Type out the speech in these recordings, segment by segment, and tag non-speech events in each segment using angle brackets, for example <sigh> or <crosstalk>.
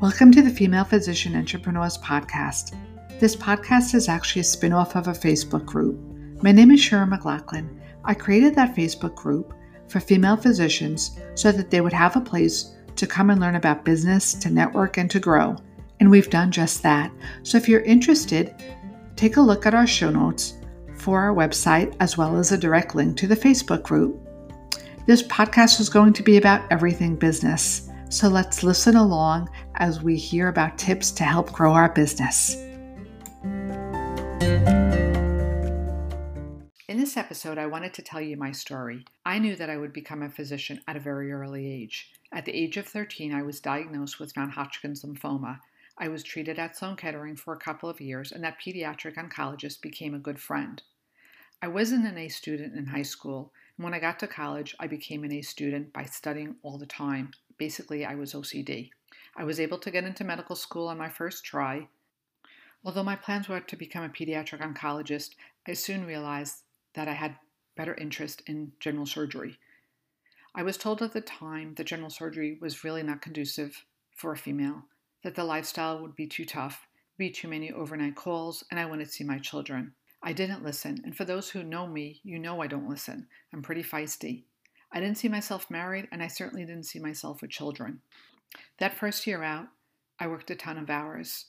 Welcome to the Female Physician Entrepreneurs Podcast. This podcast is actually a spin off of a Facebook group. My name is Sharon McLaughlin. I created that Facebook group for female physicians so that they would have a place to come and learn about business, to network, and to grow. And we've done just that. So if you're interested, take a look at our show notes for our website as well as a direct link to the Facebook group. This podcast is going to be about everything business. So let's listen along as we hear about tips to help grow our business. In this episode, I wanted to tell you my story. I knew that I would become a physician at a very early age. At the age of 13, I was diagnosed with non Hodgkin's lymphoma. I was treated at Sloan Kettering for a couple of years, and that pediatric oncologist became a good friend. I wasn't an A student in high school, and when I got to college, I became an A student by studying all the time. Basically, I was OCD. I was able to get into medical school on my first try. Although my plans were to become a pediatric oncologist, I soon realized that I had better interest in general surgery. I was told at the time that general surgery was really not conducive for a female, that the lifestyle would be too tough, be too many overnight calls, and I wouldn't see my children. I didn't listen, and for those who know me, you know I don't listen. I'm pretty feisty. I didn't see myself married, and I certainly didn't see myself with children. That first year out, I worked a ton of hours.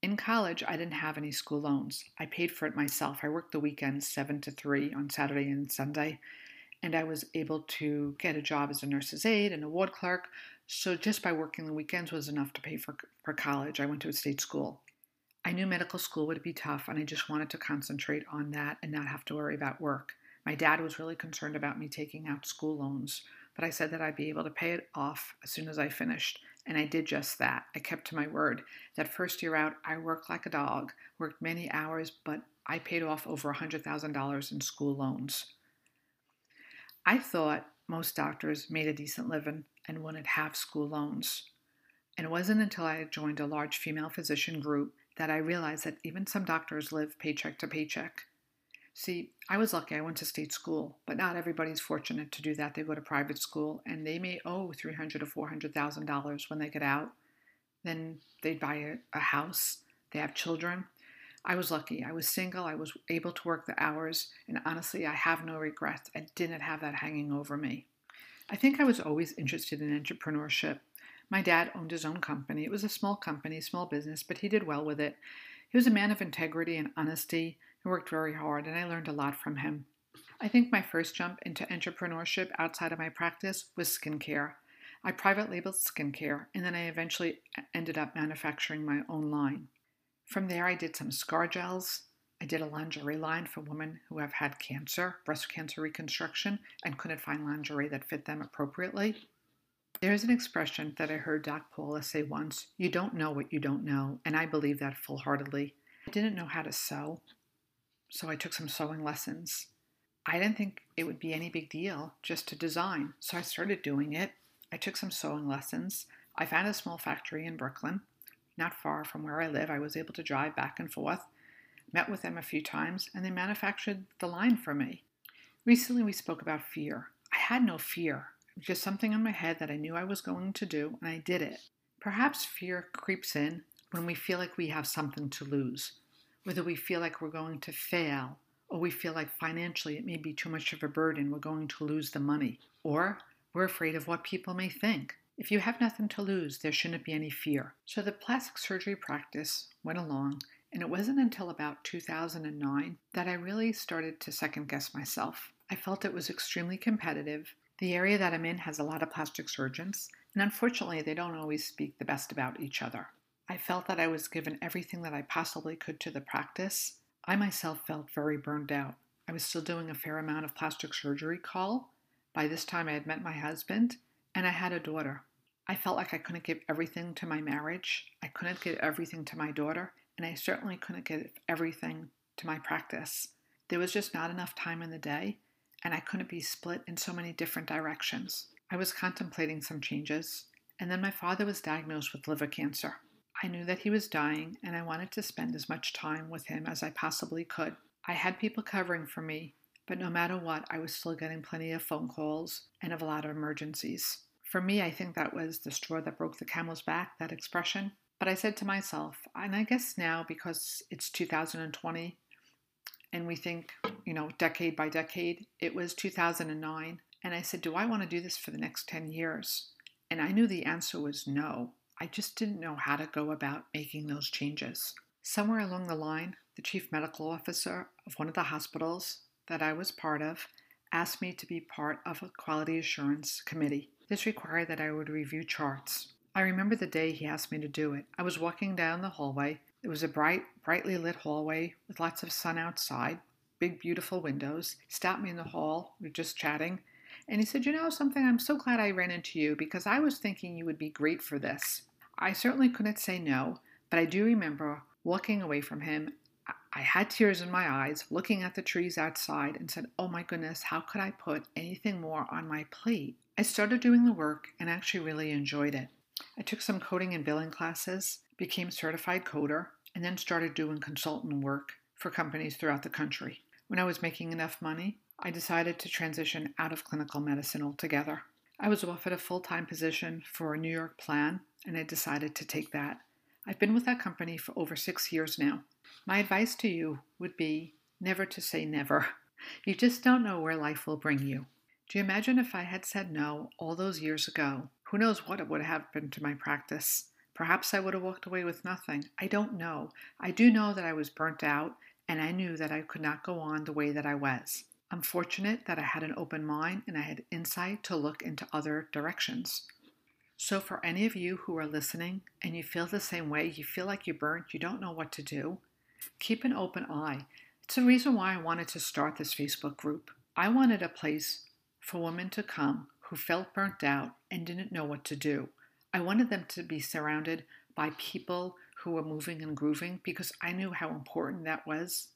In college, I didn't have any school loans. I paid for it myself. I worked the weekends 7 to 3 on Saturday and Sunday, and I was able to get a job as a nurse's aide and a ward clerk. So just by working the weekends was enough to pay for, for college. I went to a state school. I knew medical school would be tough, and I just wanted to concentrate on that and not have to worry about work. My dad was really concerned about me taking out school loans, but I said that I'd be able to pay it off as soon as I finished, and I did just that. I kept to my word. That first year out, I worked like a dog, worked many hours, but I paid off over $100,000 in school loans. I thought most doctors made a decent living and wouldn't have school loans. And it wasn't until I joined a large female physician group that I realized that even some doctors live paycheck to paycheck. See, I was lucky I went to state school, but not everybody's fortunate to do that. They go to private school and they may owe three hundred or four hundred thousand dollars when they get out. Then they buy a, a house, they have children. I was lucky. I was single. I was able to work the hours, and honestly, I have no regrets. I didn't have that hanging over me. I think I was always interested in entrepreneurship. My dad owned his own company. It was a small company, small business, but he did well with it. He was a man of integrity and honesty. He worked very hard, and I learned a lot from him. I think my first jump into entrepreneurship outside of my practice was skincare. I private labeled skincare, and then I eventually ended up manufacturing my own line. From there, I did some scar gels. I did a lingerie line for women who have had cancer, breast cancer reconstruction, and couldn't find lingerie that fit them appropriately. There's an expression that I heard Doc Paula say once you don't know what you don't know, and I believe that full heartedly. I didn't know how to sew, so I took some sewing lessons. I didn't think it would be any big deal just to design, so I started doing it. I took some sewing lessons. I found a small factory in Brooklyn, not far from where I live. I was able to drive back and forth, met with them a few times, and they manufactured the line for me. Recently, we spoke about fear. I had no fear, just something in my head that I knew I was going to do, and I did it. Perhaps fear creeps in when we feel like we have something to lose whether we feel like we're going to fail or we feel like financially it may be too much of a burden, we're going to lose the money, or we're afraid of what people may think. If you have nothing to lose, there shouldn't be any fear. So the plastic surgery practice went along, and it wasn't until about 2009 that I really started to second guess myself. I felt it was extremely competitive. The area that I'm in has a lot of plastic surgeons, and unfortunately, they don't always speak the best about each other. I felt that I was given everything that I possibly could to the practice. I myself felt very burned out. I was still doing a fair amount of plastic surgery call. By this time, I had met my husband and I had a daughter. I felt like I couldn't give everything to my marriage. I couldn't give everything to my daughter, and I certainly couldn't give everything to my practice. There was just not enough time in the day, and I couldn't be split in so many different directions. I was contemplating some changes, and then my father was diagnosed with liver cancer. I knew that he was dying, and I wanted to spend as much time with him as I possibly could. I had people covering for me, but no matter what, I was still getting plenty of phone calls and of a lot of emergencies. For me, I think that was the straw that broke the camel's back, that expression. But I said to myself, and I guess now because it's 2020 and we think, you know, decade by decade, it was 2009. And I said, Do I want to do this for the next 10 years? And I knew the answer was no. I just didn't know how to go about making those changes. Somewhere along the line, the chief medical officer of one of the hospitals that I was part of asked me to be part of a quality assurance committee. This required that I would review charts. I remember the day he asked me to do it. I was walking down the hallway. It was a bright, brightly lit hallway with lots of sun outside, big, beautiful windows. He stopped me in the hall. We were just chatting. And he said, You know something? I'm so glad I ran into you because I was thinking you would be great for this. I certainly couldn't say no, but I do remember walking away from him. I had tears in my eyes, looking at the trees outside, and said, Oh my goodness, how could I put anything more on my plate? I started doing the work and actually really enjoyed it. I took some coding and billing classes, became certified coder, and then started doing consultant work for companies throughout the country. When I was making enough money, I decided to transition out of clinical medicine altogether. I was offered a full time position for a New York plan, and I decided to take that. I've been with that company for over six years now. My advice to you would be never to say never. <laughs> You just don't know where life will bring you. Do you imagine if I had said no all those years ago? Who knows what would have happened to my practice? Perhaps I would have walked away with nothing. I don't know. I do know that I was burnt out and I knew that I could not go on the way that I was. I'm fortunate that I had an open mind and I had insight to look into other directions. So, for any of you who are listening and you feel the same way, you feel like you're burnt, you don't know what to do, keep an open eye. It's the reason why I wanted to start this Facebook group. I wanted a place for women to come who felt burnt out and didn't know what to do. I wanted them to be surrounded by people who were moving and grooving because I knew how important that was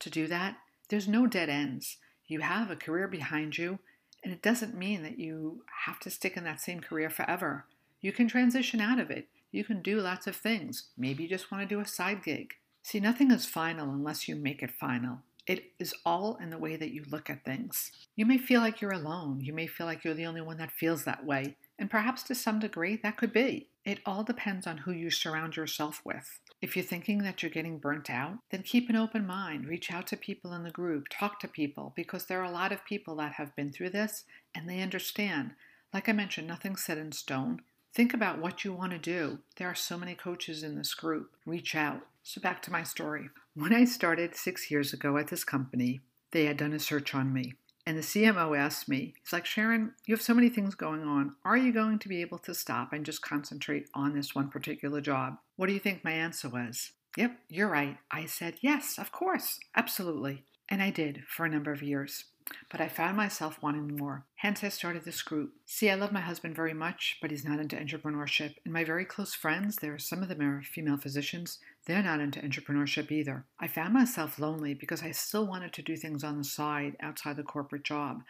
to do that. There's no dead ends. You have a career behind you, and it doesn't mean that you have to stick in that same career forever. You can transition out of it. You can do lots of things. Maybe you just want to do a side gig. See, nothing is final unless you make it final. It is all in the way that you look at things. You may feel like you're alone. You may feel like you're the only one that feels that way. And perhaps to some degree, that could be. It all depends on who you surround yourself with. If you're thinking that you're getting burnt out, then keep an open mind. Reach out to people in the group, talk to people, because there are a lot of people that have been through this and they understand. Like I mentioned, nothing's set in stone. Think about what you want to do. There are so many coaches in this group. Reach out. So, back to my story. When I started six years ago at this company, they had done a search on me. And the CMO asked me, he's like, Sharon, you have so many things going on. Are you going to be able to stop and just concentrate on this one particular job? What do you think my answer was? Yep, you're right. I said, yes, of course, absolutely. And I did for a number of years. But I found myself wanting more. Hence, I started this group. See, I love my husband very much, but he's not into entrepreneurship. And my very close friends, there are some of them are female physicians, they're not into entrepreneurship either. I found myself lonely because I still wanted to do things on the side outside the corporate job.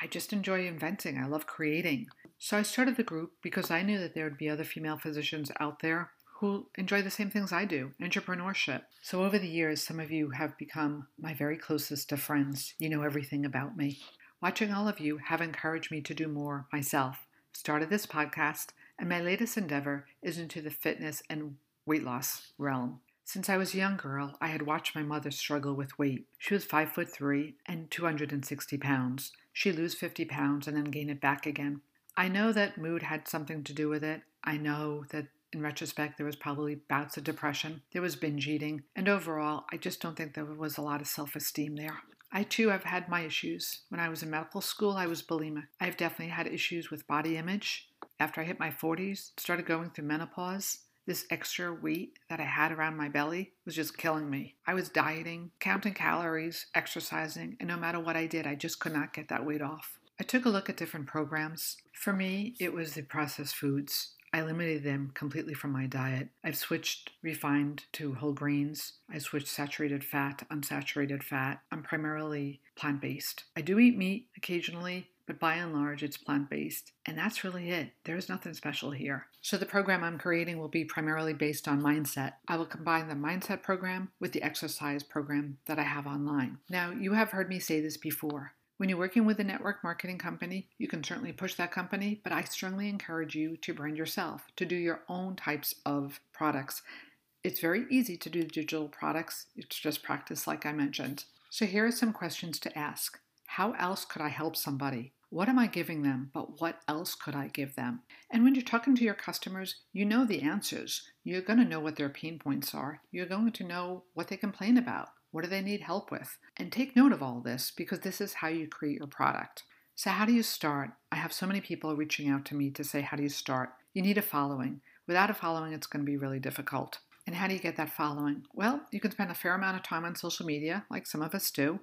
I just enjoy inventing, I love creating. So I started the group because I knew that there would be other female physicians out there who enjoy the same things I do entrepreneurship. So over the years, some of you have become my very closest of friends. You know everything about me. Watching all of you have encouraged me to do more myself. Started this podcast, and my latest endeavor is into the fitness and weight loss realm. Since I was a young girl, I had watched my mother struggle with weight. She was 5 foot 3 and 260 pounds. She'd lose 50 pounds and then gain it back again. I know that mood had something to do with it. I know that in retrospect, there was probably bouts of depression, there was binge eating, and overall, I just don't think there was a lot of self esteem there. I too have had my issues. When I was in medical school, I was bulimic. I've definitely had issues with body image. After I hit my 40s, started going through menopause, this extra weight that I had around my belly was just killing me. I was dieting, counting calories, exercising, and no matter what I did, I just could not get that weight off. I took a look at different programs. For me, it was the processed foods. I eliminated them completely from my diet. I've switched refined to whole grains. I switched saturated fat to unsaturated fat. I'm primarily plant based. I do eat meat occasionally, but by and large, it's plant based. And that's really it. There's nothing special here. So, the program I'm creating will be primarily based on mindset. I will combine the mindset program with the exercise program that I have online. Now, you have heard me say this before. When you're working with a network marketing company, you can certainly push that company, but I strongly encourage you to brand yourself, to do your own types of products. It's very easy to do digital products, it's just practice, like I mentioned. So, here are some questions to ask How else could I help somebody? What am I giving them, but what else could I give them? And when you're talking to your customers, you know the answers. You're going to know what their pain points are. You're going to know what they complain about. What do they need help with? And take note of all this because this is how you create your product. So, how do you start? I have so many people reaching out to me to say, How do you start? You need a following. Without a following, it's going to be really difficult. And how do you get that following? Well, you can spend a fair amount of time on social media, like some of us do.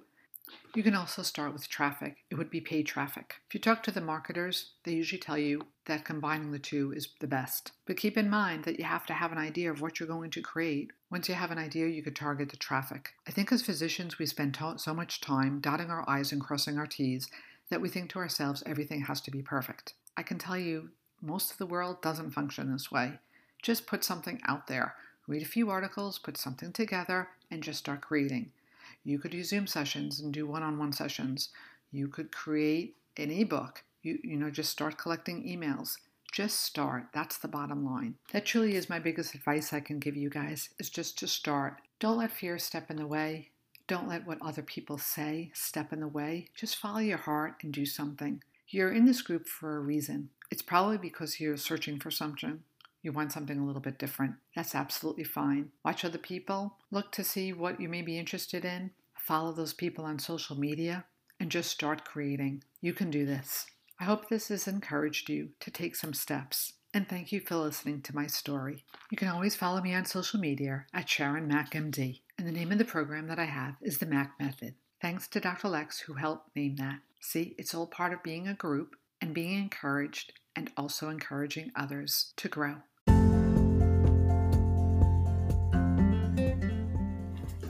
You can also start with traffic. It would be paid traffic. If you talk to the marketers, they usually tell you that combining the two is the best. But keep in mind that you have to have an idea of what you're going to create. Once you have an idea, you could target the traffic. I think as physicians, we spend so much time dotting our I's and crossing our T's that we think to ourselves everything has to be perfect. I can tell you, most of the world doesn't function this way. Just put something out there. Read a few articles, put something together, and just start creating. You could do Zoom sessions and do one on one sessions. You could create an ebook. You, you know, just start collecting emails. Just start. That's the bottom line. That truly is my biggest advice I can give you guys is just to start. Don't let fear step in the way. Don't let what other people say step in the way. Just follow your heart and do something. You're in this group for a reason. It's probably because you're searching for something you want something a little bit different, that's absolutely fine. Watch other people, look to see what you may be interested in, follow those people on social media, and just start creating. You can do this. I hope this has encouraged you to take some steps. And thank you for listening to my story. You can always follow me on social media at Sharon Mac MD. And the name of the program that I have is the Mac Method. Thanks to Dr. Lex who helped name that. See, it's all part of being a group and being encouraged and also encouraging others to grow.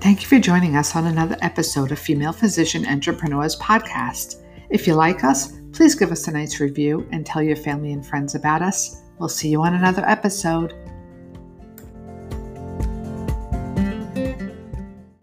Thank you for joining us on another episode of Female Physician Entrepreneurs Podcast. If you like us, please give us a nice review and tell your family and friends about us. We'll see you on another episode.